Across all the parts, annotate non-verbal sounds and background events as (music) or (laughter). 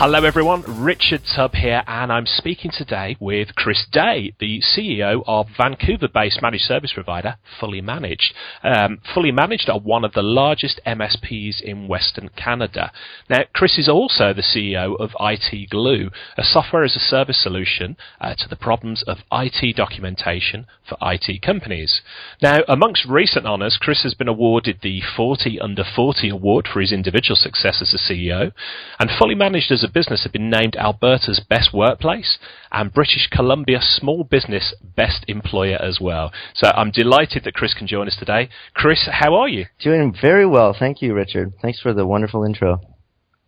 Hello, everyone. Richard Tubb here, and I'm speaking today with Chris Day, the CEO of Vancouver based managed service provider Fully Managed. Um, Fully Managed are one of the largest MSPs in Western Canada. Now, Chris is also the CEO of IT Glue, a software as a service solution uh, to the problems of IT documentation for IT companies. Now, amongst recent honours, Chris has been awarded the 40 Under 40 Award for his individual success as a CEO, and Fully Managed as a business have been named Alberta's Best Workplace and British Columbia Small Business Best Employer as well. So I'm delighted that Chris can join us today. Chris, how are you? Doing very well. Thank you, Richard. Thanks for the wonderful intro.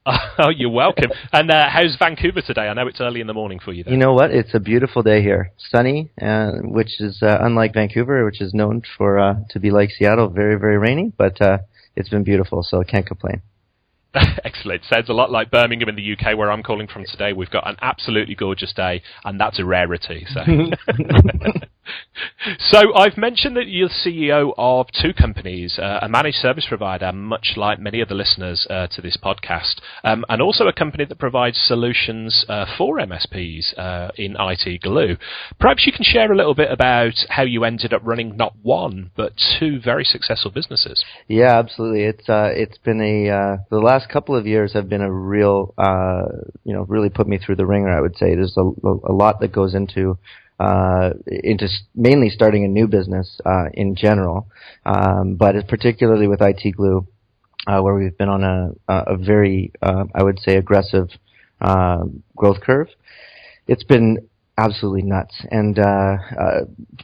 (laughs) Oh, you're welcome. and uh, how's Vancouver today? I know it's early in the morning for you. There. You know what? It's a beautiful day here, sunny, uh, which is uh, unlike Vancouver, which is known for uh, to be like Seattle, very very rainy. But uh, it's been beautiful, so I can't complain. (laughs) Excellent. Sounds a lot like Birmingham in the UK, where I'm calling from today. We've got an absolutely gorgeous day, and that's a rarity. So. (laughs) so I've mentioned that you're CEO of two companies, uh, a managed service provider, much like many of the listeners uh, to this podcast, um, and also a company that provides solutions uh, for MSPs uh, in IT Glue. Perhaps you can share a little bit about how you ended up running not one but two very successful businesses. Yeah, absolutely. It's uh, it's been a uh, the last couple of years have been a real you know really put me through the ringer. I would say there's a, a lot that goes into uh, into mainly starting a new business uh, in general, um, but particularly with IT Glue, uh, where we've been on a, a very, uh, I would say, aggressive uh, growth curve. It's been absolutely nuts and uh,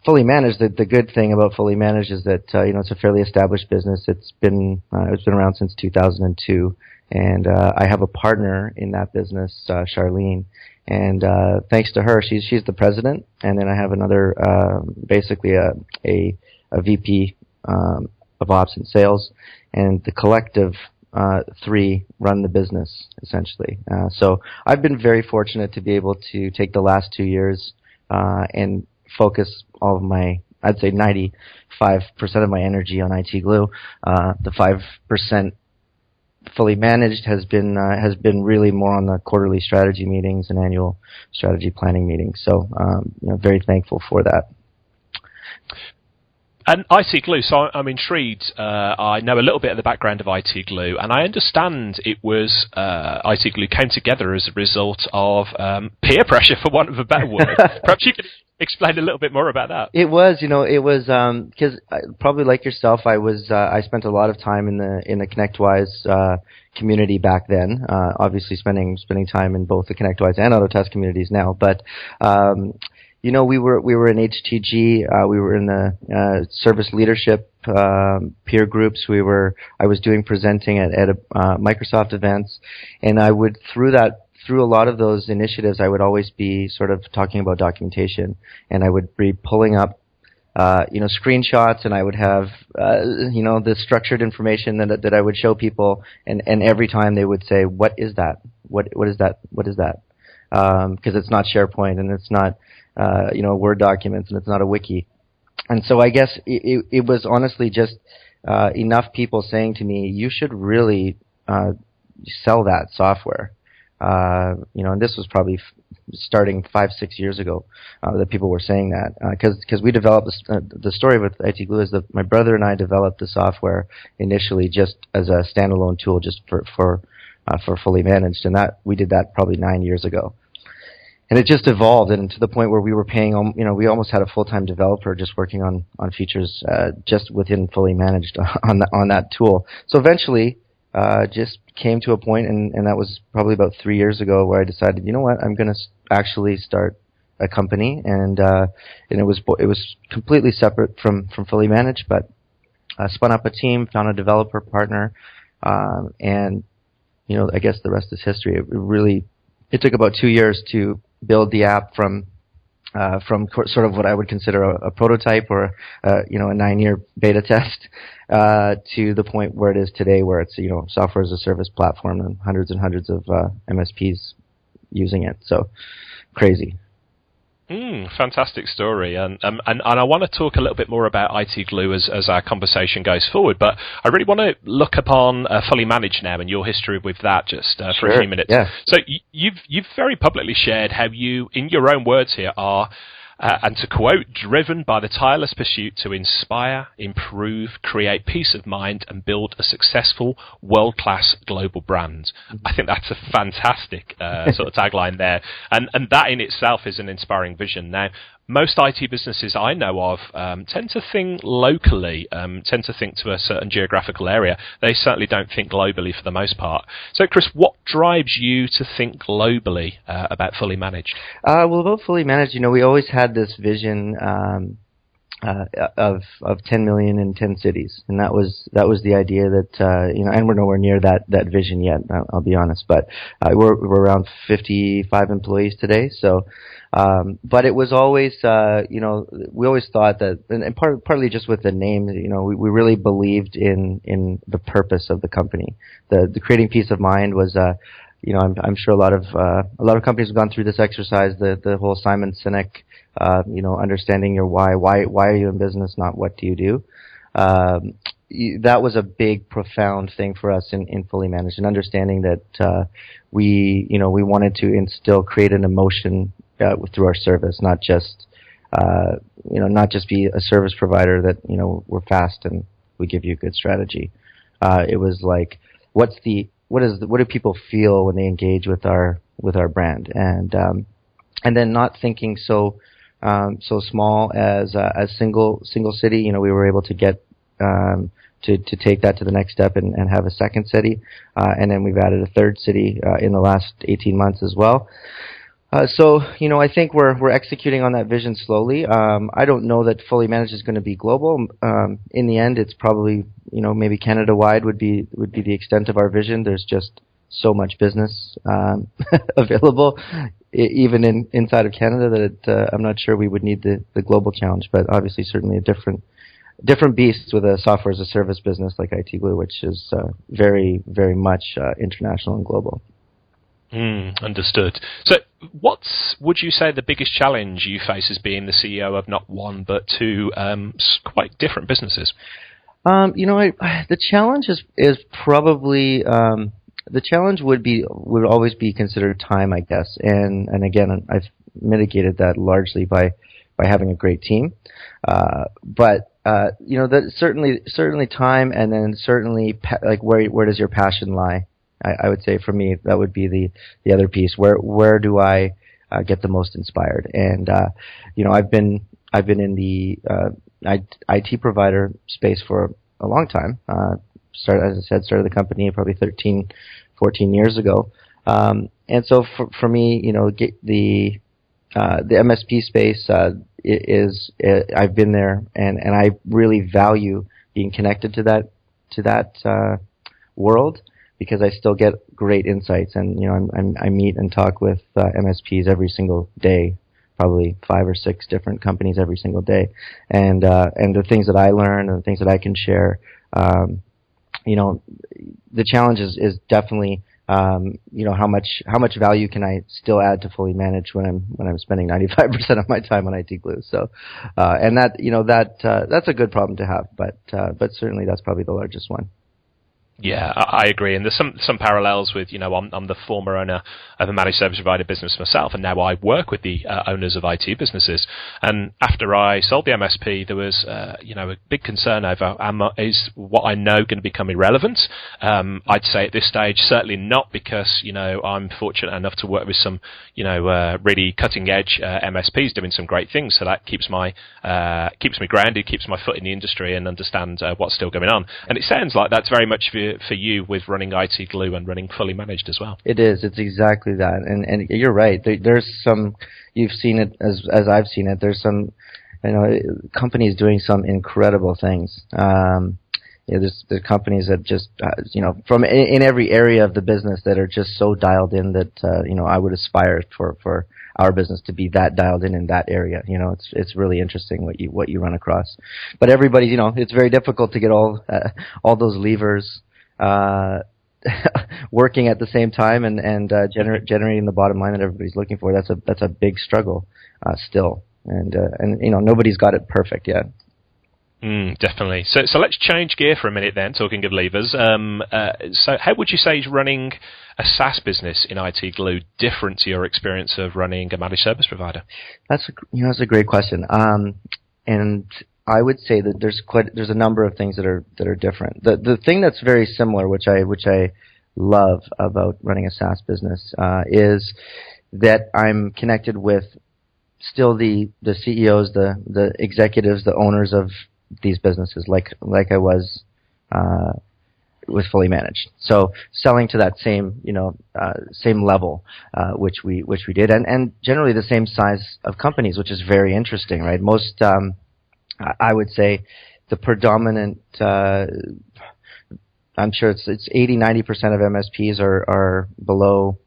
fully managed. The, the, good thing about fully managed is that you know it's a fairly established business. It's been it's been around since 2002 and uh, I have a partner in that business, uh, Charlene, and uh, thanks to her, she's she's the president, and then I have another, uh, basically a a, a VP um, of ops and sales, and the collective uh, three run the business essentially. Uh, so I've been very fortunate to be able to take the last two years uh, and focus all of my I'd say 95% of my energy on IT Glue. Uh, the 5% fully managed has been uh, has been really more on the quarterly strategy meetings and annual strategy planning meetings. So, um, you know, very thankful for that. And IT Glue, so I'm intrigued. Uh, I know a little bit of the background of IT Glue, and I understand it was uh, IT Glue came together as a result of um, peer (laughs) pressure, for want of a better word. Perhaps you could explain a little bit more about that. It was, you know, it was because um, probably like yourself, I was uh, I spent a lot of time in the in the ConnectWise uh, community back then. Uh, obviously, spending spending time in both the ConnectWise and Autotask communities now, but. Um, you know, we were we were in HTG, uh, we were in the uh, service leadership um, peer groups. We were I was doing presenting at, at uh, Microsoft events, and I would through that through a lot of those initiatives, I would always be sort of talking about documentation, and I would be pulling up, uh, you know, screenshots, and I would have, uh, you know, the structured information that that I would show people, and and every time they would say, "What is that? What what is that? What is that?" Because um, it's not SharePoint, and it's not, uh, you know, Word documents, and it's not a wiki, and so I guess it it, it was honestly just uh, enough people saying to me, "You should really." Uh, sell that software uh, you know, and this was probably f- starting five, six years ago uh, that people were saying that because uh, because we developed this, uh, the story with IT Glue is that my brother and I developed the software initially just as a standalone tool, just for for uh, for fully managed, and that we did that probably nine years ago. And it just evolved, and to the point where we were paying, you know, we almost had a full-time developer just working on on features uh, just within fully managed (laughs) on the, on that tool. So eventually, uh, just came to a point, and, and that was probably about three years ago, where I decided, you know what, I'm to actually start a company, and uh, and it was it was completely separate from from fully managed, but I spun up a team, found a developer partner, um, and you know, I guess the rest is history. It really it took about two years to build the app from uh, from co- sort of what I would consider a, a prototype or uh, you know a nine-year beta (laughs) test uh, to the point where it is today, where it's you know software as a service platform and hundreds and hundreds of uh, MSPs using it. So crazy. Mm, fantastic story, and, um, and and I want to talk a little bit more about IT Glue as, as our conversation goes forward. But I really want to look upon uh, fully managed now and your history with that just uh, for sure. a few minutes. Yeah. So y- you've you've very publicly shared how you, in your own words here, are uh, and to quote, driven by the tireless pursuit to inspire, improve, create peace of mind, and build a successful, world class global brand. I think that's a fantastic uh, sort of tagline there. And, and that in itself is an inspiring vision. Now, most IT businesses I know of um, tend to think locally, um, tend to think to a certain geographical area. They certainly don't think globally for the most part. So, Chris, what drives you to think globally uh, about fully managed? Uh, well, about fully managed, you know, we always had this vision um, uh, of of 10 million in 10 cities, and that was that was the idea that uh, you know, and we're nowhere near that that vision yet. I'll, I'll be honest, but uh, we're we're around 55 employees today, so. Um, but it was always, uh, you know, we always thought that, and, and part, partly just with the name, you know, we, we really believed in in the purpose of the company. The the creating peace of mind was, uh, you know, I'm, I'm sure a lot of uh, a lot of companies have gone through this exercise. The the whole Simon Sinek, uh, you know, understanding your why. Why why are you in business? Not what do you do. Um, that was a big, profound thing for us in, in fully managed, and understanding that uh, we, you know, we wanted to instill, create an emotion uh, through our service, not just, uh, you know, not just be a service provider that you know we're fast and we give you a good strategy. Uh, it was like, what's the what is the, what do people feel when they engage with our with our brand, and um, and then not thinking so um, so small as uh, as single single city. You know, we were able to get um, to to take that to the next step and, and have a second city, uh, and then we've added a third city uh, in the last 18 months as well. Uh, so you know, I think we're we're executing on that vision slowly. Um, I don't know that fully managed is going to be global. Um, in the end, it's probably you know maybe Canada wide would be would be the extent of our vision. There's just so much business um, (laughs) available, even in inside of Canada, that it, uh, I'm not sure we would need the the global challenge. But obviously, certainly a different different beast with a software as a service business like IT Glue, which is uh, very very much uh, international and global. Mm, understood. So, what's would you say the biggest challenge you face as being the CEO of not one but two um, quite different businesses? Um, you know, I, (sighs) the challenge is is probably um, the challenge would be would always be considered time, I guess. And and again, I've mitigated that largely by by having a great team. Uh, but uh, you know, that certainly certainly time, and then certainly pa- like where where does your passion lie? I, I would say for me that would be the the other piece. Where where do I uh, get the most inspired? And uh, you know, I've been I've been in the uh, IT provider space for a long time. Uh, started as I said, started the company probably 13, 14 years ago. Um, and so for for me, you know, the uh, the MSP space uh, is, is I've been there, and and I really value being connected to that to that uh, world because I still get great insights, and you know I'm, I'm, i meet and talk with uh, MSPs every single day, probably five or six different companies every single day, and uh, and the things that I learn and the things that I can share, um, you know, the challenge is, is definitely um, you know how much how much value can I still add to fully manage when I'm when I'm spending 95% of my time on IT glue. So, uh, and that you know that uh, that's a good problem to have, but uh, but certainly that's probably the largest one. Yeah, I, agree, and there's some some parallels with you know I'm, I'm the former owner of a managed service provider business myself, and now I work with the uh, owners of IT businesses. And after I sold the MSP, there was uh, you know a big concern over am, is what I know going to become irrelevant. Um, I'd say at this stage certainly not because you know I'm fortunate enough to work with some you know uh, really cutting edge uh, MSPs doing some great things, so that keeps my uh, keeps me grounded, keeps my foot in the industry, and understand uh, what's still going on. And it sounds like that's very much for for you with running IT Glue and running fully managed as well. It is. It's exactly that, and and you're right. There, there's some. You've seen it as as I've seen it. There's some, you know, companies doing some incredible things. Um, there's companies that just, uh, you know, from in, in, every area of the business that are just so dialed in that, uh, you know, I would aspire for, for our business to be that dialed in in that area. You know, it's, it's really interesting what you, what you run across. But everybody, you know, it's very difficult to get all, uh, (laughs) all those levers, uh, (laughs) working at the same time and and uh, gener- generating the bottom line that everybody's looking for. That's a that's a big struggle uh, still, and uh, and you know nobody's got it perfect yet. Mm, definitely. So, so let's change gear for a minute then. Talking of levers, um, uh, so how would you say is running a SaaS business in IT Glue different to your experience of running a managed service provider? That's a, you know that's a great question. Um, and I would say that there's quite there's a number of things that are that are different. The the thing that's very similar, which I which I love about running a SaaS business, uh, is that I'm connected with still the the CEOs, the the executives, the owners of these businesses like like I was uh, was fully managed. So selling to that same you know uh, same level uh, which we which we did, and and generally the same size of companies, which is very interesting, right? Most um, I would say the predominant. Uh, I'm sure it's it's 80 90 percent of MSPs are are below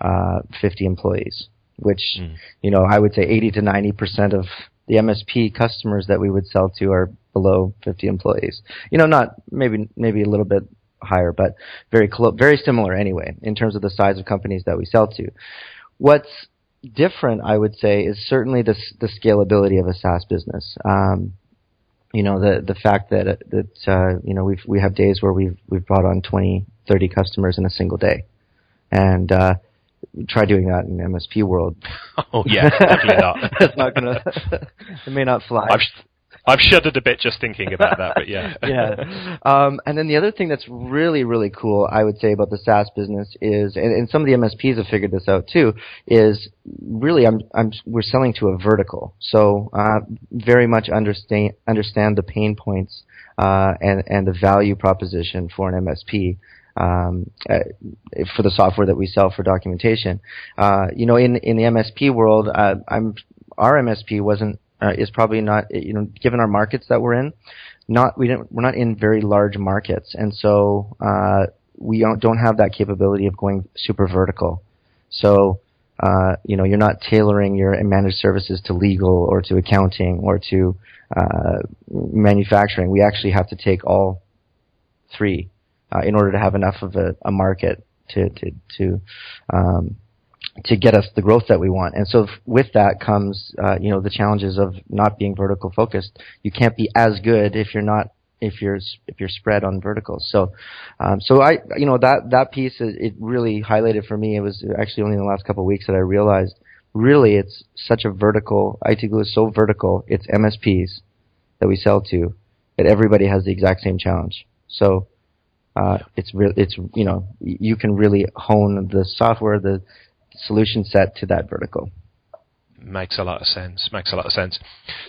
uh, 50 employees, which mm. you know I would say 80 to 90 percent of the MSP customers that we would sell to are below 50 employees. You know, not maybe maybe a little bit higher, but very close, very similar anyway in terms of the size of companies that we sell to. What's different, I would say, is certainly the the scalability of a SaaS business. Um, you know, the the fact that that uh, you know we we have days where we've we've brought on 20, 30 customers in a single day, and uh, try doing that in MSP world. (laughs) Oh yeah, definitely not. (laughs) That's not gonna. (laughs) it may not fly. I've, I've shuddered a bit just thinking about that, but yeah. (laughs) yeah. Um, and then the other thing that's really, really cool, I would say, about the SaaS business is, and, and some of the MSPs have figured this out too, is really I'm, I'm, we're selling to a vertical. So, uh, very much understand, understand the pain points, uh, and, and the value proposition for an MSP. Um, uh, for the software that we sell for documentation, uh, you know, in in the MSP world, uh, I'm our MSP wasn't uh, is probably not you know given our markets that we're in, not we don't we're not in very large markets, and so uh, we don't don't have that capability of going super vertical. So uh, you know you're not tailoring your managed services to legal or to accounting or to uh, manufacturing. We actually have to take all three uh, in order to have enough of a, a market to to to um, to get us the growth that we want. And so with that comes, uh, you know, the challenges of not being vertical focused. You can't be as good if you're not if you're if you're spread on verticals. So, um, so I you know that that piece it really highlighted for me. It was actually only in the last couple of weeks that I realized really it's such a vertical. IT Glue is so vertical. It's MSPs that we sell to that everybody has the exact same challenge. So. Uh, it's real. It's you know you can really hone the software, the solution set to that vertical. Makes a lot of sense. Makes a lot of sense.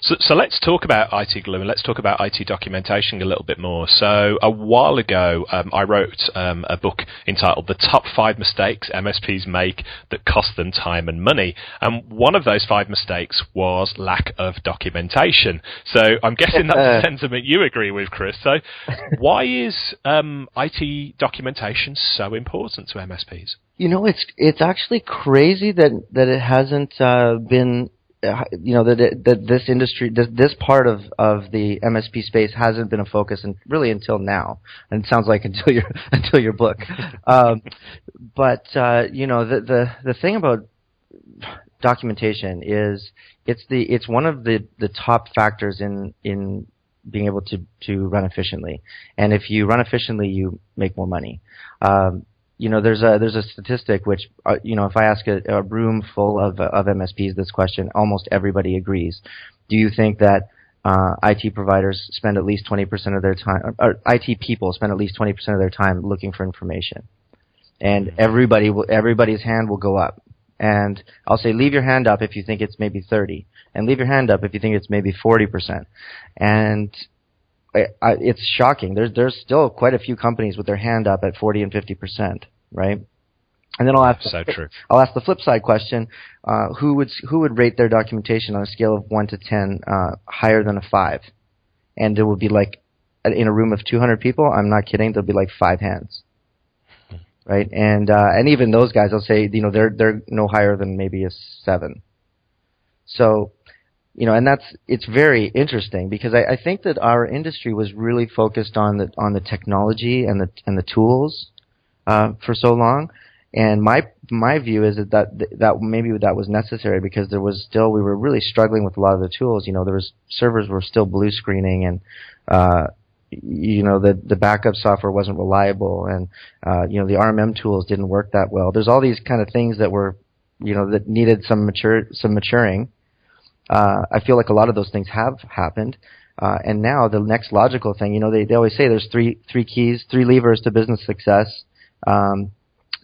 So, so let's talk about IT Glue and let's talk about IT documentation a little bit more. So a while ago, um, I wrote um, a book entitled "The Top Five Mistakes MSPs Make That Cost Them Time and Money," and one of those five mistakes was lack of documentation. So I'm guessing that's (laughs) a sentiment you agree with, Chris. So why is um, IT documentation so important to MSPs? You know, it's it's actually crazy that that it hasn't uh, been uh, you know that it, that this industry this, this part of of the MSP space hasn't been a focus and really until now. And it sounds like until your (laughs) until your book. Um, but uh, you know the the the thing about documentation is it's the it's one of the the top factors in in being able to to run efficiently. And if you run efficiently you make more money. Um, you know, there's a there's a statistic which uh, you know, if I ask a, a room full of of MSPs this question, almost everybody agrees. Do you think that uh, IT providers spend at least 20% of their time, or IT people spend at least 20% of their time looking for information? And everybody will, everybody's hand will go up. And I'll say, leave your hand up if you think it's maybe 30, and leave your hand up if you think it's maybe 40%. And I, I, it's shocking. There's there's still quite a few companies with their hand up at 40 and 50 percent, right? And then I'll ask so the, true. I'll ask the flip side question: uh, Who would who would rate their documentation on a scale of one to ten uh, higher than a five? And it would be like in a room of 200 people. I'm not kidding. There'll be like five hands, right? And uh, and even those guys, I'll say, you know, they're they're no higher than maybe a seven. So you know, and that's it's very interesting because I, I think that our industry was really focused on the on the technology and the and the tools, uh, for so long. And my my view is that, that that maybe that was necessary because there was still we were really struggling with a lot of the tools. You know, there was servers were still blue screening and uh, you know the the backup software wasn't reliable and uh, you know the RMM tools didn't work that well. There's all these kind of things that were you know that needed some mature some maturing. Uh, I feel like a lot of those things have happened. Uh, and now the next logical thing, you know, they, they always say there's three three keys, three levers to business success: um,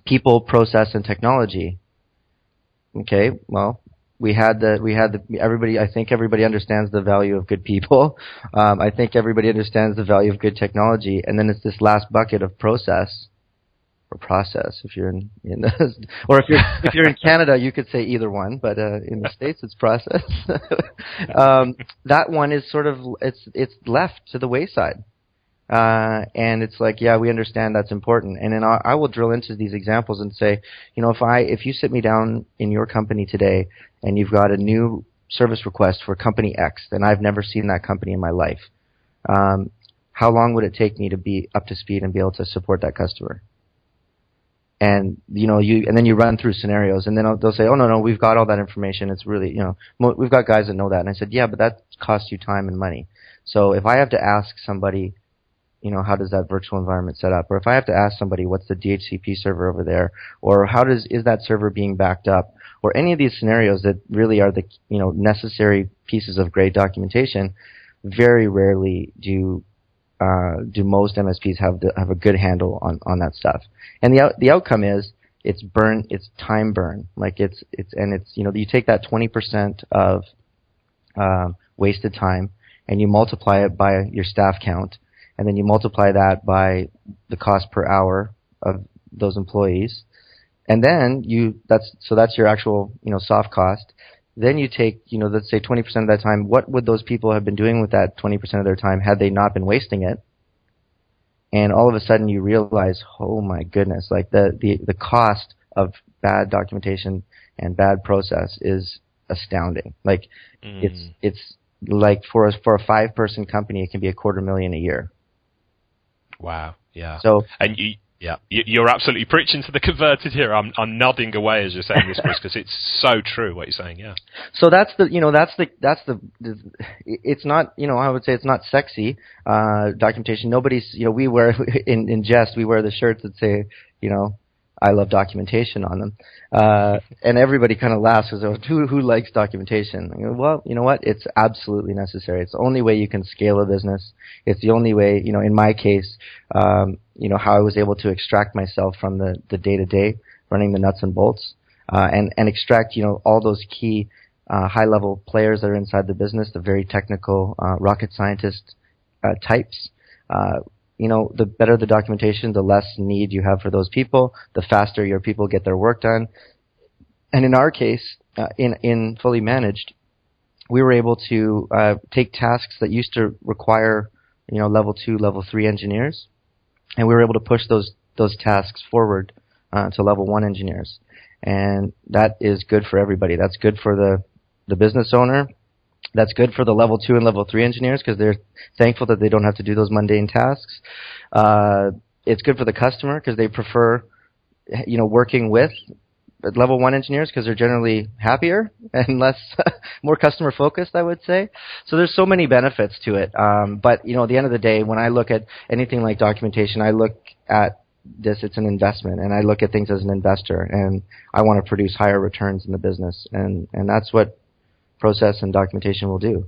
people, process, and technology. Okay, well, we had the we had the everybody. I think everybody understands the value of good people. (laughs) Um, I think everybody understands the value of good technology, and then it's this last bucket of process or process. If you're in, in the, (laughs) or if you're if you're in (laughs) Canada, you could say either one, but uh, in the states, it's process. (laughs) um, that one is sort of it's it's left to the wayside. Uh, and it's like, yeah, we understand that's important. And then I, I will drill into these examples and say, you know, if I, if you sit me down in your company today and you've got a new service request for company X, and I've never seen that company in my life, um, how long would it take me to be up to speed and be able to support that customer? And you know, you and then you run through scenarios, and then they'll say, "Oh no, no, we've got all that information. It's really, you know, we've got guys that know that." And I said, "Yeah, but that costs you time and money. So if I have to ask somebody you know, how does that virtual environment set up? Or if I have to ask somebody what's the DHCP server over there, or how does is that server being backed up, or any of these scenarios that really are the you know necessary pieces of great documentation, very rarely do uh, do most MSPs have the, have a good handle on, on that stuff. And the the outcome is it's burn, it's time burn. Like it's it's and it's you know you take that twenty percent of um, wasted time and you multiply it by your staff count and then you multiply that by the cost per hour of those employees, and then you that's so that's your actual you know soft cost. Then you take you know let's say 20% of that time. What would those people have been doing with that 20% of their time had they not been wasting it? And all of a sudden you realize, oh my goodness, like the the the cost of bad documentation and bad process is astounding. Like mm. it's it's like for a for a five person company, it can be a quarter million a year. Wow. Yeah. So and you. Yeah, you're absolutely preaching to the (laughs) converted here. I'm, I'm nodding away as you're saying this, Chris, because it's so true what you're saying. Yeah. So that's the, you know, that's the, that's the, it's not, you know, I would say it's not sexy uh, documentation. Nobody's, you know, we wear (laughs) in in jest, we wear the shirts that say, you know, I love documentation on them. Uh, and everybody kind of laughs because who, who likes documentation? Go, well, you know what? It's absolutely necessary. It's the only way you can scale a business. It's the only way, you know, in my case, um, you know, how I was able to extract myself from the, the day to day running the nuts and bolts, uh, and, and extract, you know, all those key, uh, high level players that are inside the business, the very technical, uh, rocket scientist, uh, types, uh, you know, the better the documentation, the less need you have for those people, the faster your people get their work done. And in our case, uh, in in fully managed, we were able to uh, take tasks that used to require, you know, level two, level three engineers, and we were able to push those those tasks forward uh, to level one engineers, and that is good for everybody. That's good for the the business owner that's good for the level two and level three engineers because they're thankful that they don't have to do those mundane tasks. Uh, it's good for the customer because they prefer, you know, working with level one engineers because they're generally happier (laughs) and less, (laughs) more customer focused, I would say. So there's so many benefits to it. Um, but you know, at the end of the day, when I look at anything like documentation, I look at this it's an investment and I look at things as an investor and I want to produce higher returns in the business and and that's what process and documentation will do.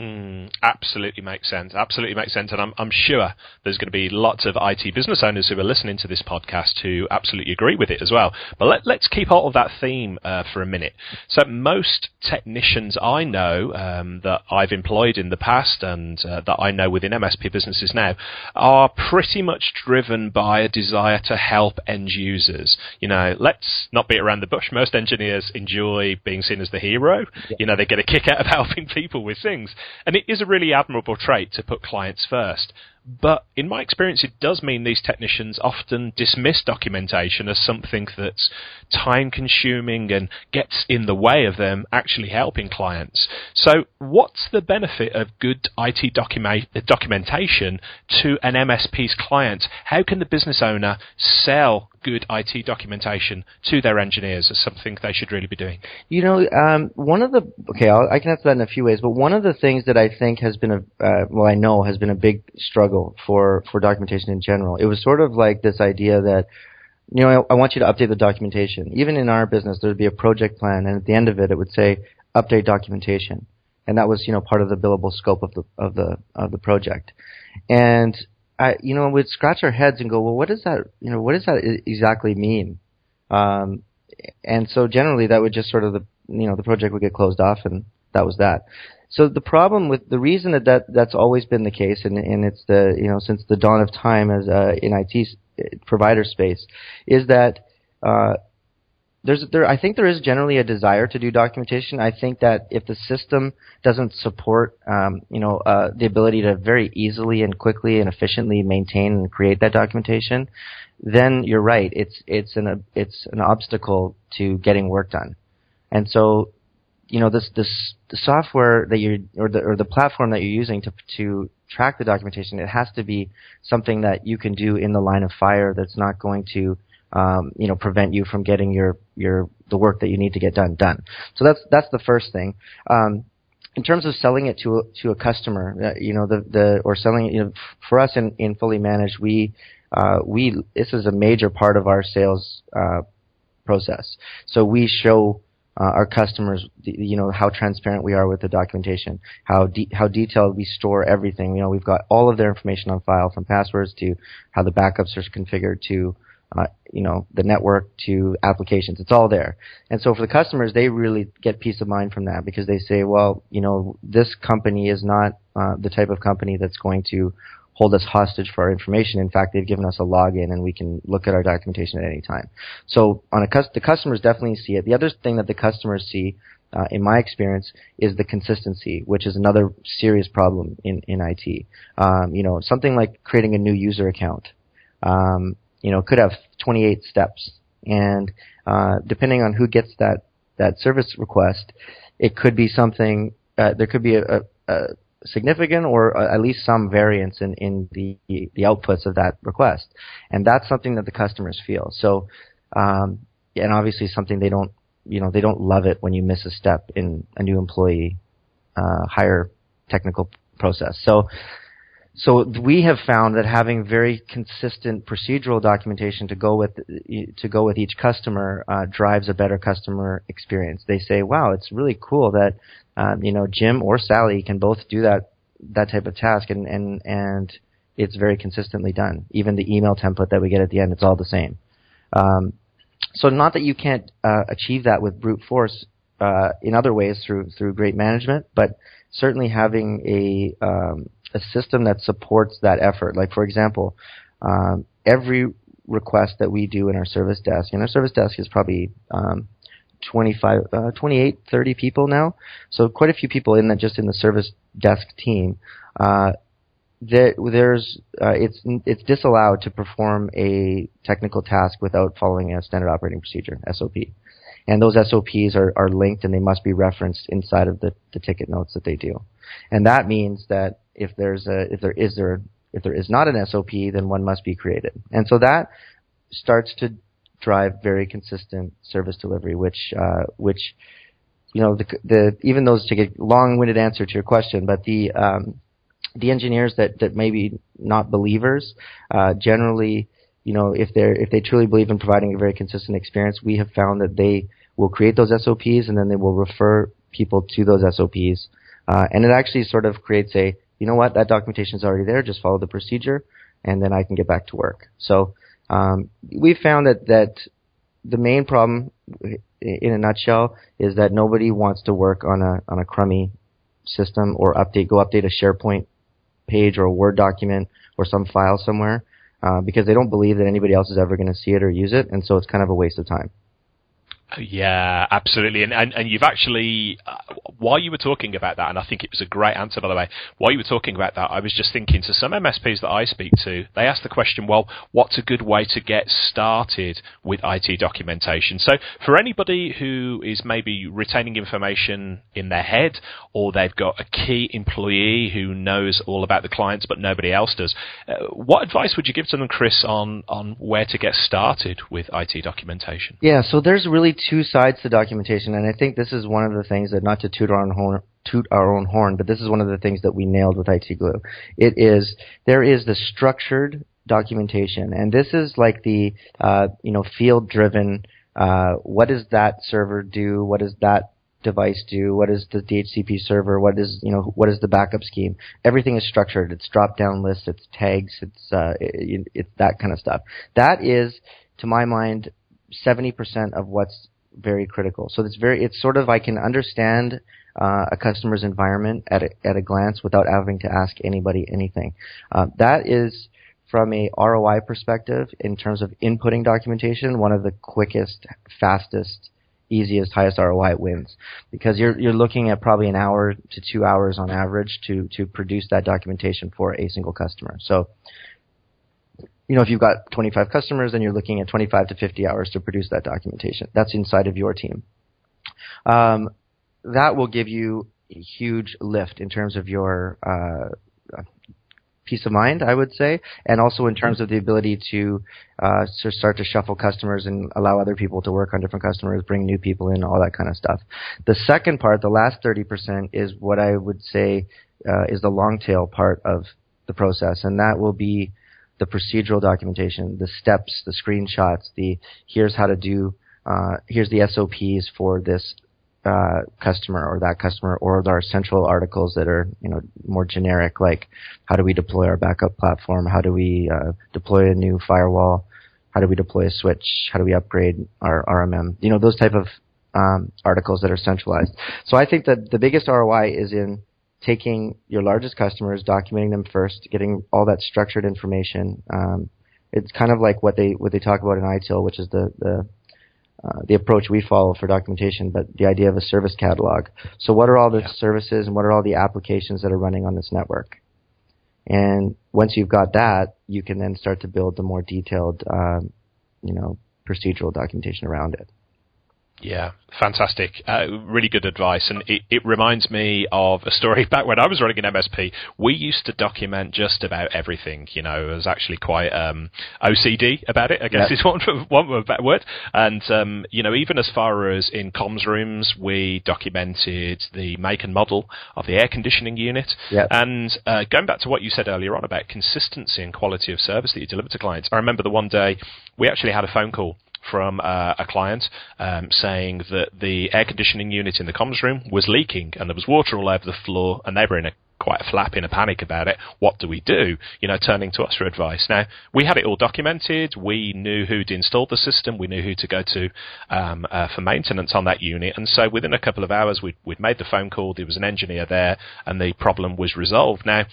Mm, absolutely makes sense. Absolutely makes sense. And I'm, I'm, sure there's going to be lots of IT business owners who are listening to this podcast who absolutely agree with it as well. But let, us keep hold of that theme uh, for a minute. So most technicians I know um, that I've employed in the past and uh, that I know within MSP businesses now are pretty much driven by a desire to help end users. You know, let's not beat around the bush. Most engineers enjoy being seen as the hero. Yeah. You know, they get a kick out of (laughs) helping people with things. And it is a really admirable trait to put clients first. But in my experience, it does mean these technicians often dismiss documentation as something that's time consuming and gets in the way of them actually helping clients. So, what's the benefit of good IT document- documentation to an MSP's client? How can the business owner sell good IT documentation to their engineers is something they should really be doing? You know, um, one of the okay, I'll, i can answer that in a few ways, but one of the things that I think has been a uh, well, I know has been a big struggle for for documentation in general. It was sort of like this idea that you know, I, I want you to update the documentation. Even in our business, there would be a project plan, and at the end of it, it would say update documentation, and that was you know part of the billable scope of the of the of the project. And I, you know, we'd scratch our heads and go, well, what does that, you know, what does that exactly mean? Um, and so generally that would just sort of the, you know, the project would get closed off and that was that. So the problem with the reason that, that that's always been the case, and, and it's the you know since the dawn of time as uh, in IT provider space, is that uh, there's there I think there is generally a desire to do documentation. I think that if the system doesn't support um, you know uh, the ability to very easily and quickly and efficiently maintain and create that documentation, then you're right. It's it's an it's an obstacle to getting work done. And so, you know, this this the software that you or the or the platform that you're using to to track the documentation, it has to be something that you can do in the line of fire. That's not going to um, you know, prevent you from getting your your the work that you need to get done done. So that's that's the first thing. Um, in terms of selling it to a, to a customer, uh, you know, the the or selling it, you know, for us in, in fully managed, we uh, we this is a major part of our sales uh, process. So we show uh, our customers, you know, how transparent we are with the documentation, how de- how detailed we store everything. You know, we've got all of their information on file, from passwords to how the backups are configured to uh, you know, the network to applications. It's all there. And so for the customers, they really get peace of mind from that because they say, well, you know, this company is not uh, the type of company that's going to hold us hostage for our information. In fact, they've given us a login and we can look at our documentation at any time. So on a cus- the customers definitely see it. The other thing that the customers see uh, in my experience, is the consistency, which is another serious problem in, in IT. Um, you know, something like creating a new user account. Um, you know, could have 28 steps. And uh, depending on who gets that that service request, it could be something. Uh, there could be a, a, a significant or at least some variance in, in the the outputs of that request, and that's something that the customers feel. So, um, and obviously something they don't you know they don't love it when you miss a step in a new employee uh, hire technical process. So so we have found that having very consistent procedural documentation to go with to go with each customer uh, drives a better customer experience. They say, "Wow, it's really cool that um, you know Jim or Sally can both do that that type of task, and and and it's very consistently done. Even the email template that we get at the end, it's all the same." Um, so not that you can't uh, achieve that with brute force uh, in other ways through through great management, but certainly having a um, a system that supports that effort. Like for example, um, every request that we do in our service desk, and our service desk is probably um, 25, uh, 28, 30 people now. So quite a few people in that just in the service desk team. Uh, there, there's uh, it's it's disallowed to perform a technical task without following a standard operating procedure SOP, and those SOPs are, are linked and they must be referenced inside of the, the ticket notes that they do, and that means that if there's a if there is there if there is not an SOP, then one must be created. And so that starts to drive very consistent service delivery, which uh, which you know the, the even those to get long-winded answer to your question, but the um, the engineers that that maybe not believers uh, generally you know if they're if they truly believe in providing a very consistent experience, we have found that they will create those SOPs and then they will refer people to those SOPs, uh, and it actually sort of creates a you know what, that documentation is already there. Just follow the procedure, and then I can get back to work. So um, we found that that the main problem, in a nutshell, is that nobody wants to work on a on a crummy system or update go update a SharePoint page or a Word document or some file somewhere uh, because they don't believe that anybody else is ever going to see it or use it, and so it's kind of a waste of time. Yeah, absolutely. And, and, and you've actually, uh, while you were talking about that, and I think it was a great answer, by the way, while you were talking about that, I was just thinking to some MSPs that I speak to, they ask the question, well, what's a good way to get started with IT documentation? So for anybody who is maybe retaining information in their head, or they've got a key employee who knows all about the clients but nobody else does, uh, what advice would you give to them, Chris, on, on where to get started with IT documentation? Yeah, so there's really two sides to documentation, and I think this is one of the things that not to toot our own horn, toot our own horn, but this is one of the things that we nailed with IT Glue. It is there is the structured documentation, and this is like the uh, you know field driven. Uh, what does that server do? What does that device do? What is the DHCP server? What is you know what is the backup scheme? Everything is structured. It's drop down lists. It's tags. It's uh, it, it's that kind of stuff. That is, to my mind, seventy percent of what's very critical. So it's very, it's sort of, I can understand uh, a customer's environment at a, at a glance without having to ask anybody anything. Uh, that is, from a ROI perspective, in terms of inputting documentation, one of the quickest, fastest, easiest, highest ROI wins because you're you're looking at probably an hour to two hours on average to to produce that documentation for a single customer. So you know, if you've got 25 customers, then you're looking at 25 to 50 hours to produce that documentation. That's inside of your team. Um, that will give you a huge lift in terms of your uh, peace of mind, I would say, and also in terms of the ability to, uh, start to shuffle customers and allow other people to work on different customers, bring new people in, all that kind of stuff. The second part, the last 30%, is what I would say uh, is the long tail part of the process, and that will be the procedural documentation, the steps, the screenshots, the here's how to do, uh, here's the SOPs for this uh, customer or that customer, or our central articles that are you know more generic, like how do we deploy our backup platform, how do we uh, deploy a new firewall, how do we deploy a switch, how do we upgrade our RMM, you know those type of um, articles that are centralized. So I think that the biggest ROI is in taking your largest customers, documenting them first, getting all that structured information. Um, it's kind of like what they what they talk about in ITIL, which is the the uh, the approach we follow for documentation, but the idea of a service catalog. So, what are all the yeah. services and what are all the applications that are running on this network? And once you've got that, you can then start to build the more detailed, um, you know, procedural documentation around it. Yeah, fantastic. Uh, really good advice. And it, it, reminds me of a story (laughs) back when I was running an MSP. We used to document just about everything. You know, I was actually quite um, OCD about it, I guess yep. is (laughs) one, one better word. And, um, you know, even as far as in comms rooms, we documented the make and model of the air conditioning unit. Yep. And uh, going back to what you said earlier on about consistency and quality of service that you deliver to clients, I remember the one day we actually had a phone call from uh, a client um, saying that the air conditioning unit in the comms room was leaking and there was water all over the floor and they were in a quite a flap in a panic about it. What do we do? You know, turning to us for advice. Now, we had it all documented. We knew who'd installed the system. We knew who to go to um, uh, for maintenance on that unit. And so within a couple of hours, we'd, we'd made the phone call. There was an engineer there and the problem was resolved. Now,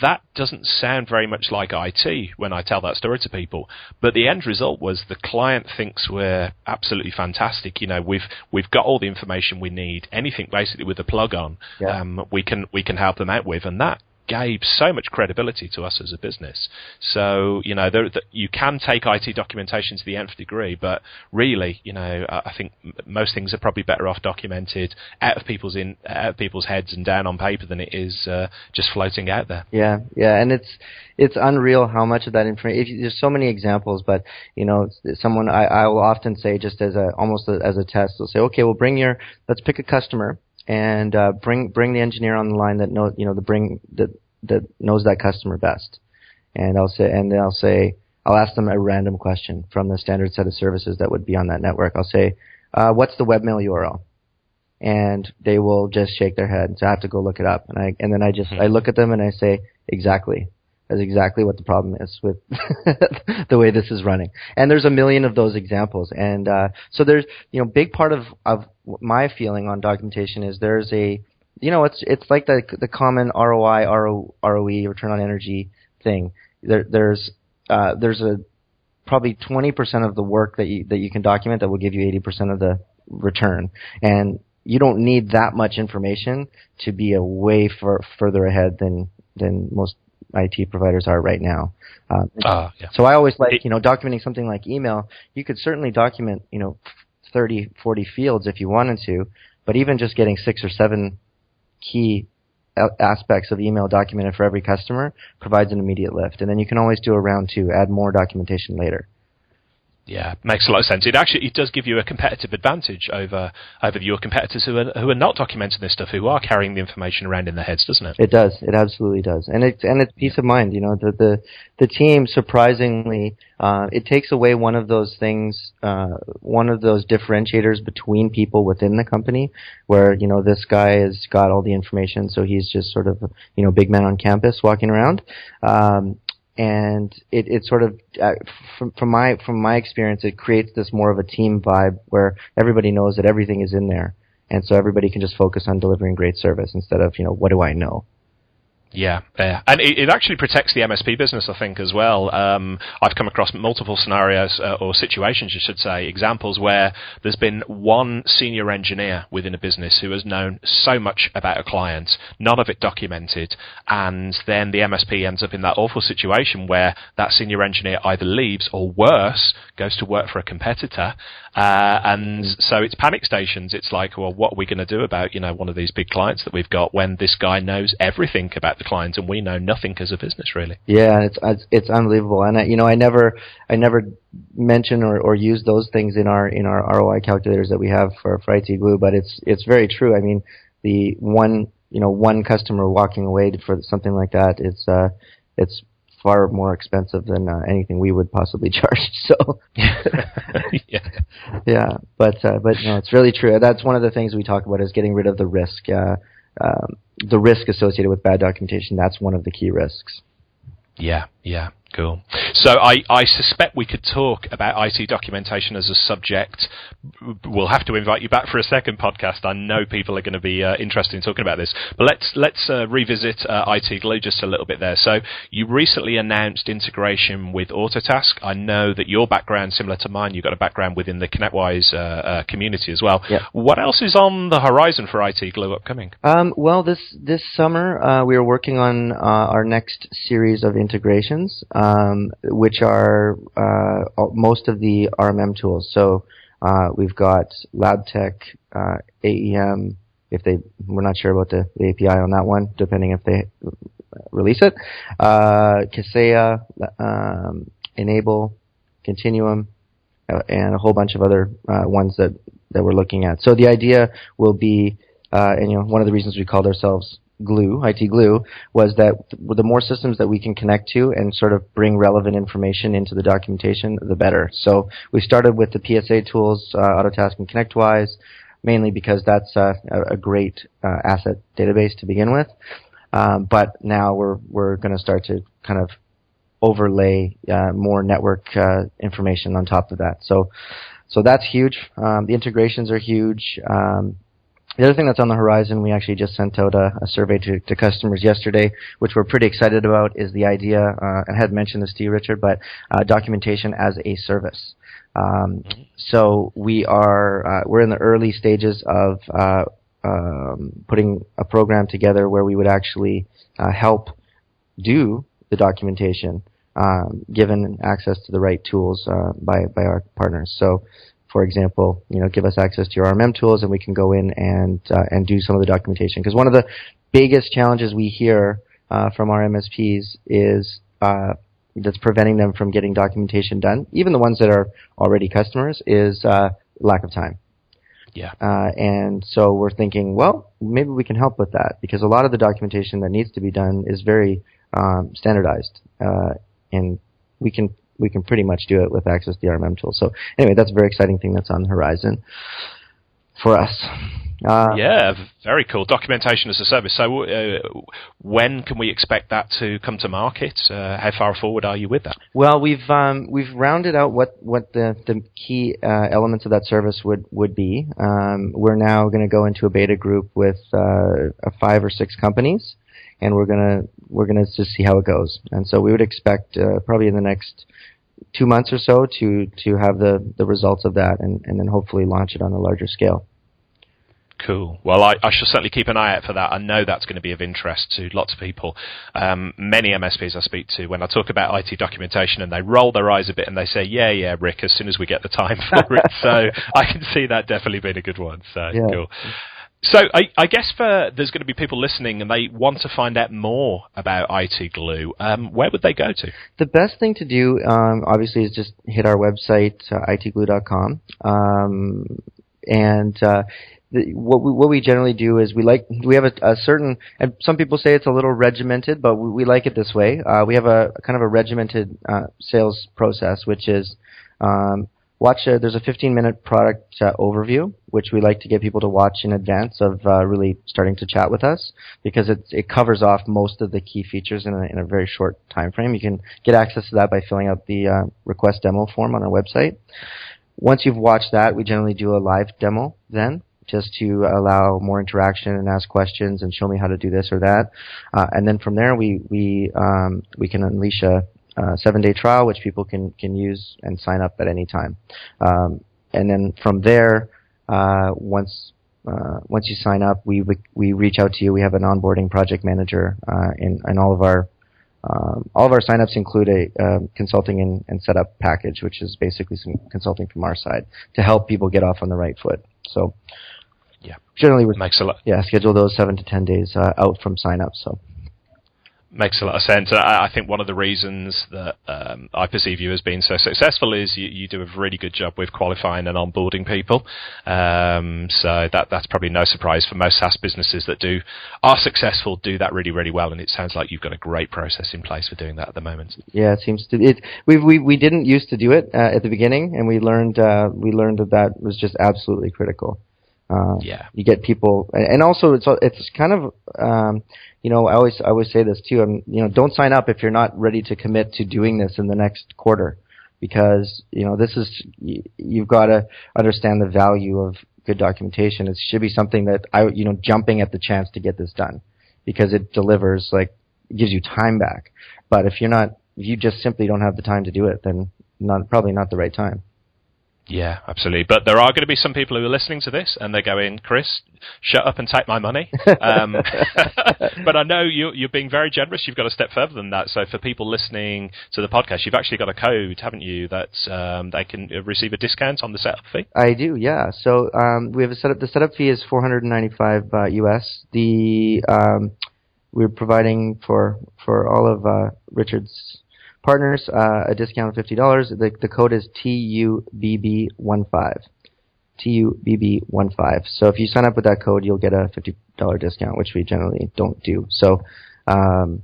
that doesn't sound very much like IT when I tell that story to people. But the end result was the client thinks we're absolutely fantastic. You know, we've we've got all the information we need. Anything basically with a plug on, yeah. um, we can we can help them out with, and that gave so much credibility to us as a business. So, you know, there, the, you can take IT documentation to the nth degree, but really, you know, I think most things are probably better off documented out of people's in out of people's heads and down on paper than it is uh, just floating out there. Yeah, yeah, and it's it's unreal how much of that information. There's so many examples, but you know, someone I, I will often say just as a almost a, as a test, they'll say, okay, well, bring your let's pick a customer and uh, bring bring the engineer on the line that knows you know the bring that that knows that customer best. And I'll say and then I'll say I'll ask them a random question from the standard set of services that would be on that network. I'll say, uh, "What's the webmail URL?" And they will just shake their head. So I have to go look it up. And I and then I just I look at them and I say, "Exactly." That's exactly what the problem is with (laughs) the way this is running. And there's a million of those examples. And uh, so there's, you know, big part of of my feeling on documentation is there's a, you know, it's it's like the the common ROI, RO, ROE, return on energy thing. There, there's uh, there's a probably 20% of the work that you that you can document that will give you 80% of the return. And you don't need that much information to be a way for, further ahead than than most IT providers are right now. Um, uh, yeah. So I always like, you know, documenting something like email. You could certainly document, you know, 30, 40 fields if you wanted to, but even just getting six or seven key aspects of email documented for every customer provides an immediate lift. And then you can always do a round two, add more documentation later. Yeah, makes a lot of sense. It actually it does give you a competitive advantage over over your competitors who are who are not documenting this stuff, who are carrying the information around in their heads, doesn't it? It does. It absolutely does, and it's and it's peace of mind. You know, the the the team surprisingly uh, it takes away one of those things, uh, one of those differentiators between people within the company, where you know this guy has got all the information, so he's just sort of you know big man on campus walking around. Um, and it, it sort of uh, from, from my from my experience it creates this more of a team vibe where everybody knows that everything is in there. And so everybody can just focus on delivering great service instead of you know what do I know yeah, yeah, and it, it, actually protects the MSP business, I think, as well. Um, I've come across multiple scenarios uh, or situations, you should say, examples where there's been one senior engineer within a business who has known so much about a client, none of it documented, and then the MSP ends up in that awful situation where that senior engineer either leaves or worse goes to work for a competitor, uh, and so it's panic stations. It's like, well, what are we going to do about you know one of these big clients that we've got when this guy knows everything about the client, and we know nothing as a business, really. Yeah, it's it's, it's unbelievable, and I, you know, I never I never mention or, or use those things in our in our ROI calculators that we have for for IT Glue, but it's it's very true. I mean, the one you know one customer walking away for something like that, it's uh, it's far more expensive than uh, anything we would possibly (laughs) charge. So, (laughs) yeah, yeah, but uh, but no, it's really true. That's one of the things we talk about is getting rid of the risk. Uh, um, the risk associated with bad documentation, that's one of the key risks. Yeah, yeah. Cool. So I, I suspect we could talk about IT documentation as a subject. We'll have to invite you back for a second podcast. I know people are going to be uh, interested in talking about this. But let's let's uh, revisit uh, IT Glue just a little bit there. So you recently announced integration with Autotask. I know that your background, similar to mine, you've got a background within the ConnectWise uh, uh, community as well. Yep. What else is on the horizon for IT Glue upcoming? Um, well, this this summer uh, we are working on our next series of integrations um, which are uh, most of the RMM tools. So uh, we've got LabTech, uh, AEM. If they, we're not sure about the, the, API on that one, depending if they release it. Uh, Kaseya, um, N-able, Continuum, uh, and a whole bunch of other uh, ones that that we're looking at. So the idea will be, uh, and you know, one of the reasons we called ourselves glue, IT glue, was that the more systems that we can connect to and sort of bring relevant information into the documentation, the better. So we started with the PSA tools, uh, Autotask and ConnectWise, mainly because that's uh, a, great uh, asset database to begin with. Um, but now we're we're going to start to kind of overlay uh, more network uh, information on top of that. So so that's huge. Um, the integrations are huge. Um, the other thing that's on the horizon, we actually just sent out a, a survey to, to, customers yesterday, which we're pretty excited about, is the idea, uh, I had mentioned this to you, Richard, but uh, documentation as a service. Um, so we are uh, we're in the early stages of uh, um, putting a program together where we would actually uh, help do the documentation, um, given access to the right tools uh, by by our partners. So for example, you know, give us access to your RMM tools, and we can go in and uh, and do some of the documentation. Because one of the biggest challenges we hear uh, from our MSPs is uh, that's preventing them from getting documentation done, even the ones that are already customers, is uh, lack of time. Yeah. Uh, and so we're thinking, well, maybe we can help with that because a lot of the documentation that needs to be done is very um, standardized, uh, and we can we can pretty much do it with access to the RMM tool. So anyway, that's a very exciting thing that's on the horizon for us. Uh, yeah, very cool. Documentation as a service. So, uh, when can we expect that to come to market? Uh, how far forward are you with that? Well, we've um, we've rounded out what what the the key uh, elements of that service would would be. Um, we're now going to go into a beta group with uh, five or six companies, and we're gonna we're gonna just see how it goes. And so we would expect uh, probably in the next two months or so to to have the the results of that, and and then hopefully launch it on a larger scale. Cool. Well, I, I shall certainly keep an eye out for that. I know that's going to be of interest to lots of people. Um, many MSPs I speak to, when I talk about IT documentation, and they roll their eyes a bit and they say, "Yeah, yeah, Rick," as soon as we get the time (laughs) for it. so I can see that definitely being a good one. So yeah. cool. So I, I, guess for there's going to be people listening and they want to find out more about IT Glue. Um, where would they go to? The best thing to do, um, obviously, is just hit our website, uh, itglue.com, um, and uh, the, what we, what we generally do is we like we have a, a, certain and some people say it's a little regimented, but we, we like it this way. Uh, we have a, kind of a regimented uh, sales process, which is um, watch a, there's a 15 minute product uh, overview which we like to get people to watch in advance of uh, really starting to chat with us because it it covers off most of the key features in a, in a very short time frame you can get access to that by filling out the uh, request demo form on our website. Once you've watched that we generally do a live demo then just to allow more interaction and ask questions and show me how to do this or that. Uh, and then from there we we um, we can unleash a uh, seven day trial, which people can can use and sign up at any time. Um, and then from there, uh, once uh, once you sign up, we we reach out to you. We have an onboarding project manager, uh, and and all of our um, all of our signups include a uh, consulting and, and setup package, which is basically some consulting from our side to help people get off on the right foot. So, yeah, generally we makes a lot. Yeah, schedule those seven to ten days uh, out from sign up. So makes a lot of sense. I, I think one of the reasons that um, I perceive you as being so successful is you, you, do a really good job with qualifying and onboarding people. Um, so that that's probably no surprise for most SaaS businesses that do are successful do that really really well. And it sounds like you've got a great process in place for doing that at the moment. Yeah, it seems to. It we we we didn't used to do it uh, at the beginning, and we learned uh, we learned that that was just absolutely critical. Uh, yeah, you get people, and also it's it's kind of um, you know I always I always say this too. I'm you know don't sign up if you're not ready to commit to doing this in the next quarter, because you know this is you've got to understand the value of good documentation. It should be something that I you know jumping at the chance to get this done, because it delivers like it gives you time back. But if you're not if you just simply don't have the time to do it, then not probably not the right time. Yeah, absolutely. But there are going to be some people who are listening to this and they're going, Chris, shut up and take my money. (laughs) Um, (laughs) but I know you, you're being very generous. You've got a step further than that. So for people listening to the podcast, you've actually got a code, haven't you, that um, they can receive a discount on the setup fee? I do, yeah. So um, we have a setup. The setup fee is 495 uh, US. The um, we're providing for for all of uh, Richard's partners uh, a discount of $50. The, the code is TUBB15. TUBB15. So if you sign up with that code, you'll get a $50 discount, which we generally don't do. So, um,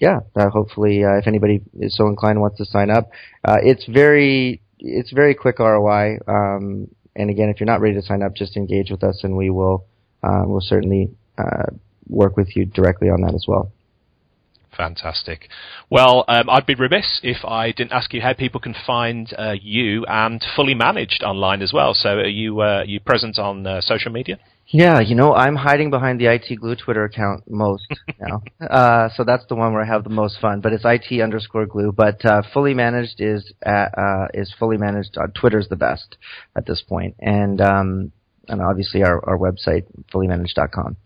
yeah, uh, hopefully, uh, if anybody is so inclined wants to sign up, uh, it's very, it's very quick ROI. Um, and again, if you're not ready to sign up, just engage with us and we will, uh, we'll certainly, uh, work with you directly on that as well. Fantastic. Well, um, I'd be remiss if I didn't ask you how people can find uh, you and fully managed online as well. So, are you uh, are you present on uh, social media? Yeah, you know, I'm hiding behind the IT Glue Twitter account most (laughs) now. Uh, so that's the one where I have the most fun. But it's IT underscore glue. But uh, fully managed is at, uh, is fully managed. Uh, Twitter's the best at this point. point, and um, and obviously our our website fullymanaged.com.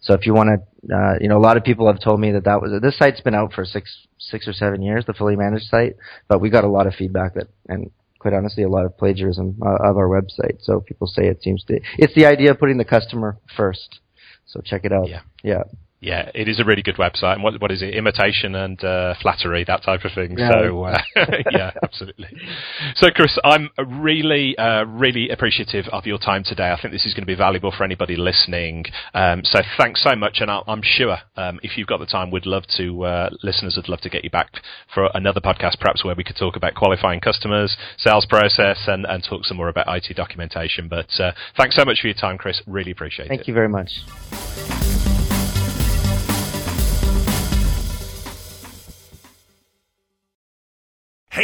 So if you want to, uh, you know, a lot of people have told me that that was this site's been out for six six or seven years, the fully managed site, but we got a lot of feedback that and quite honestly a lot of plagiarism uh, of our website. So people say it seems to it's the idea of putting the customer first. So check it out. Yeah. Yeah. Yeah, it is a really good website. And what what is it? Imitation and uh, flattery, that type of thing. Yeah. So uh, (laughs) yeah, absolutely. So Chris, I'm really uh, really appreciative of your time today. I think this is going to be valuable for anybody listening. Um, so thanks so much, and i am sure um, if you've got the time, we'd love to uh, listeners would love to get you back for another podcast, perhaps where we could talk about qualifying customers, sales process, and and talk some more about IT documentation. But uh, thanks so much for your time, Chris. Really appreciate Thank it. Thank you very much.